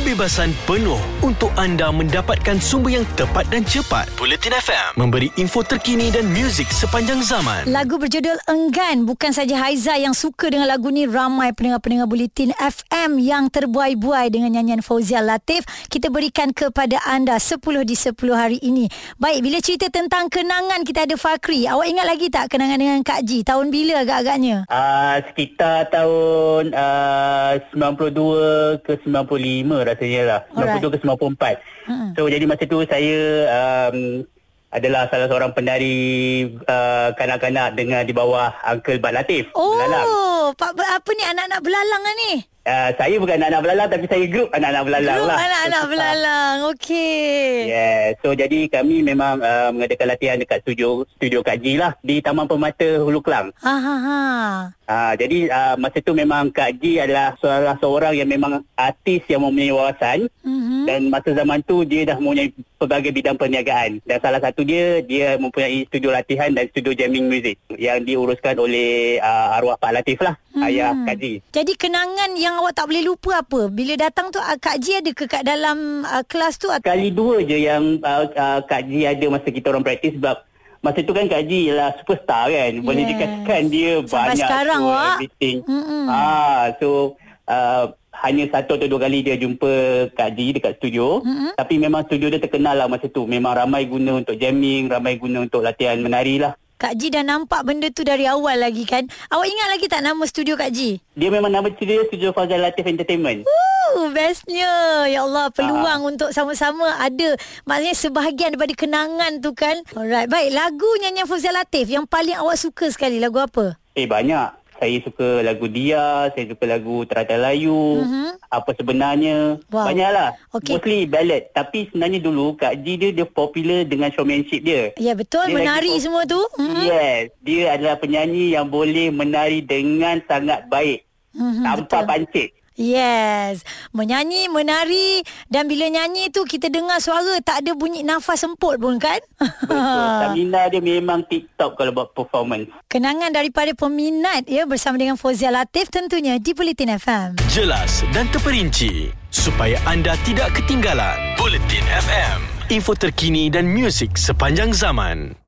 kebebasan penuh untuk anda mendapatkan sumber yang tepat dan cepat. Bulletin FM memberi info terkini dan muzik sepanjang zaman. Lagu berjudul Enggan bukan saja Haiza yang suka dengan lagu ni ramai pendengar-pendengar Bulletin FM yang terbuai-buai dengan nyanyian Fauzia Latif kita berikan kepada anda 10 di 10 hari ini. Baik bila cerita tentang kenangan kita ada Fakri. Awak ingat lagi tak kenangan dengan Kak Ji tahun bila agak-agaknya? Uh, sekitar tahun uh, 92 ke 95 rasanya lah. Alright. 92 ke 94. Hmm. So jadi masa tu saya um, adalah salah seorang penari uh, kanak-kanak dengan di bawah Uncle Bat Latif. Belalang. Oh, Pak apa ni anak-anak belalang lah ni? Uh, saya bukan anak-anak belalang tapi saya grup anak-anak belalang Grup lah. anak-anak belalang. Okey. Yeah. So jadi kami memang uh, mengadakan latihan dekat studio studio Kak Ji lah di Taman Permata Hulu Kelang. Ha ha ha. Uh, jadi uh, masa tu memang Kak Ji adalah salah seorang yang memang artis yang mempunyai wawasan Mhm. dan masa zaman tu dia dah mempunyai pelbagai bidang perniagaan dan salah satu dia dia mempunyai studio latihan dan studio jamming music yang diuruskan oleh uh, arwah Pak Latif lah Hmm. ayah Kak Ji. Jadi kenangan yang awak tak boleh lupa apa? Bila datang tu ah, Kak Ji ada ke kat dalam uh, kelas tu? atau- Kali dua je yang uh, uh, Kak Ji ada masa kita orang praktis sebab masa tu kan Kak Ji ialah superstar kan. Boleh Yes. dikatakan dia Sampai banyak sekarang, Wak. everything. Mm-mm. Ah, so uh, hanya satu atau dua kali dia jumpa Kak Ji dekat studio. Mm-mm. Tapi memang studio dia terkenal lah masa tu. Memang ramai guna untuk jamming, ramai guna untuk latihan menari lah. Kak Ji dah nampak benda tu dari awal lagi kan? Awak ingat lagi tak nama studio Kak Ji? Dia memang nama studio Studio Fazal Latif Entertainment. Uh, bestnya. Ya Allah, peluang untuk sama-sama ada. Maksudnya sebahagian daripada kenangan tu kan. Alright, baik. Lagu nyanyian Fauzia Latif yang paling awak suka sekali, lagu apa? Eh banyak. Saya suka lagu Dia, saya suka lagu Teratai Layu, Mhm. apa sebenarnya. Wow. Banyaklah. Okey. Mostly ballad. Tapi sebenarnya dulu Kak Ji dia dia popular dengan showmanship dia. Ya, betul. Dia menari lagi semua tu. Mhm. Yes, dia adalah penyanyi yang boleh menari dengan sangat baik Mhm, tanpa betul. pancit. Yes. Menyanyi, menari dan bila nyanyi tu kita dengar suara tak ada bunyi nafas semput pun kan? Betul. Stamina dia memang tip-top kalau buat performance. Kenangan daripada peminat ya bersama dengan Fauzia Latif tentunya di Politin FM. Jelas dan terperinci supaya anda tidak ketinggalan. Bulletin FM, info terkini dan muzik sepanjang zaman.